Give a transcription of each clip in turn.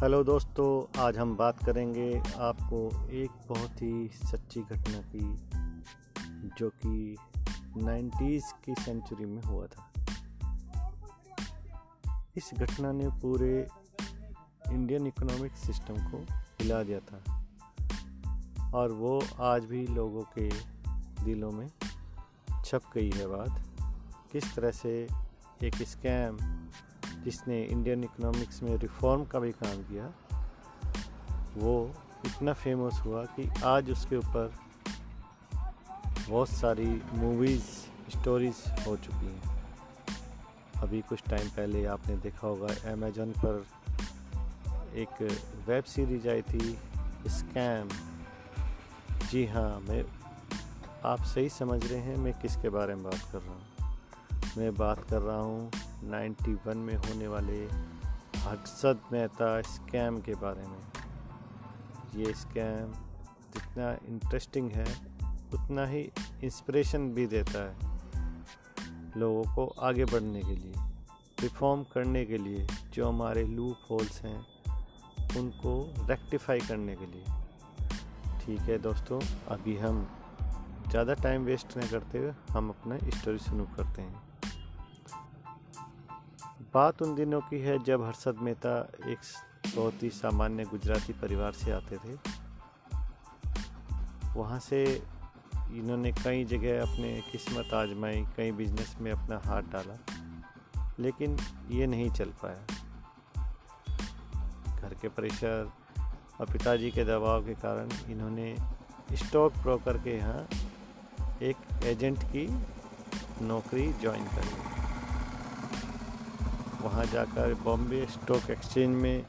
Hello दोस्तों, आज हम बात करेंगे आपको एक बहुत ही सच्ची घटना की, जो कि 90s की सेंचुरी में हुआ था। इस घटना ने पूरे इंडियन इकोनॉमिक सिस्टम को हिला दिया था, और वो आज भी लोगों के दिलों में छप गई है बात। किस तरह से एक स्कैम जिसने इंडियन इकोनॉमिक्स में रिफॉर्म का भी काम किया, वो इतना फ़ेमस हुआ कि आज उसके ऊपर बहुत सारी मूवीज़ स्टोरीज हो चुकी हैं। अभी कुछ टाइम पहले आपने देखा होगा अमेजोन पर एक वेब सीरीज़ आई थी स्कैम जी हाँ मैं आप सही समझ रहे हैं, मैं किसके बारे में बात कर रहा हूँ? मैं बात कर रहा हूँ 91 में होने वाले हर्षद मेहता स्कैम के बारे में। ये स्कैम जितना इंटरेस्टिंग है, उतना ही इंस्पिरेशन भी देता है लोगों को आगे बढ़ने के लिए रिफॉर्म करने के लिए। जो हमारे लूप होल्स हैं, उनको रेक्टिफाई करने के लिए। ठीक है दोस्तों, अभी हम ज़्यादा टाइम वेस्ट नहीं करते हुए हम अपना स्टोरी शुरू करते हैं। बात उन दिनों की है जब हर्षद मेहता एक बहुत ही सामान्य गुजराती परिवार से आते थे। वहाँ से इन्होंने कई जगह अपने किस्मत आजमाई, कई बिज़नेस में अपना हाथ डाला, लेकिन ये नहीं चल पाया। घर के प्रेशर और पिताजी के दबाव के कारण इन्होंने स्टॉक ब्रोकर के यहाँ एक एजेंट की नौकरी ज्वाइन कर ली। वहाँ जाकर बॉम्बे स्टॉक एक्सचेंज में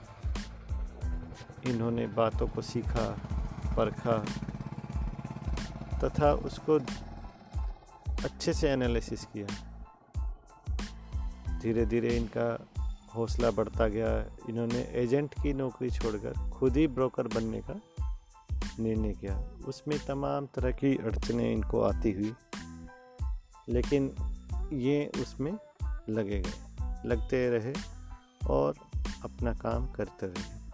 इन्होंने बातों को सीखा, परखा तथा उसको अच्छे से एनालिसिस किया। धीरे धीरे इनका हौसला बढ़ता गया। इन्होंने एजेंट की नौकरी छोड़कर खुद ही ब्रोकर बनने का निर्णय किया। उसमें तमाम तरह की अड़चने इनको आती हुई, लेकिन ये उसमें लगे गए। लगते रहे और अपना काम करते रहे।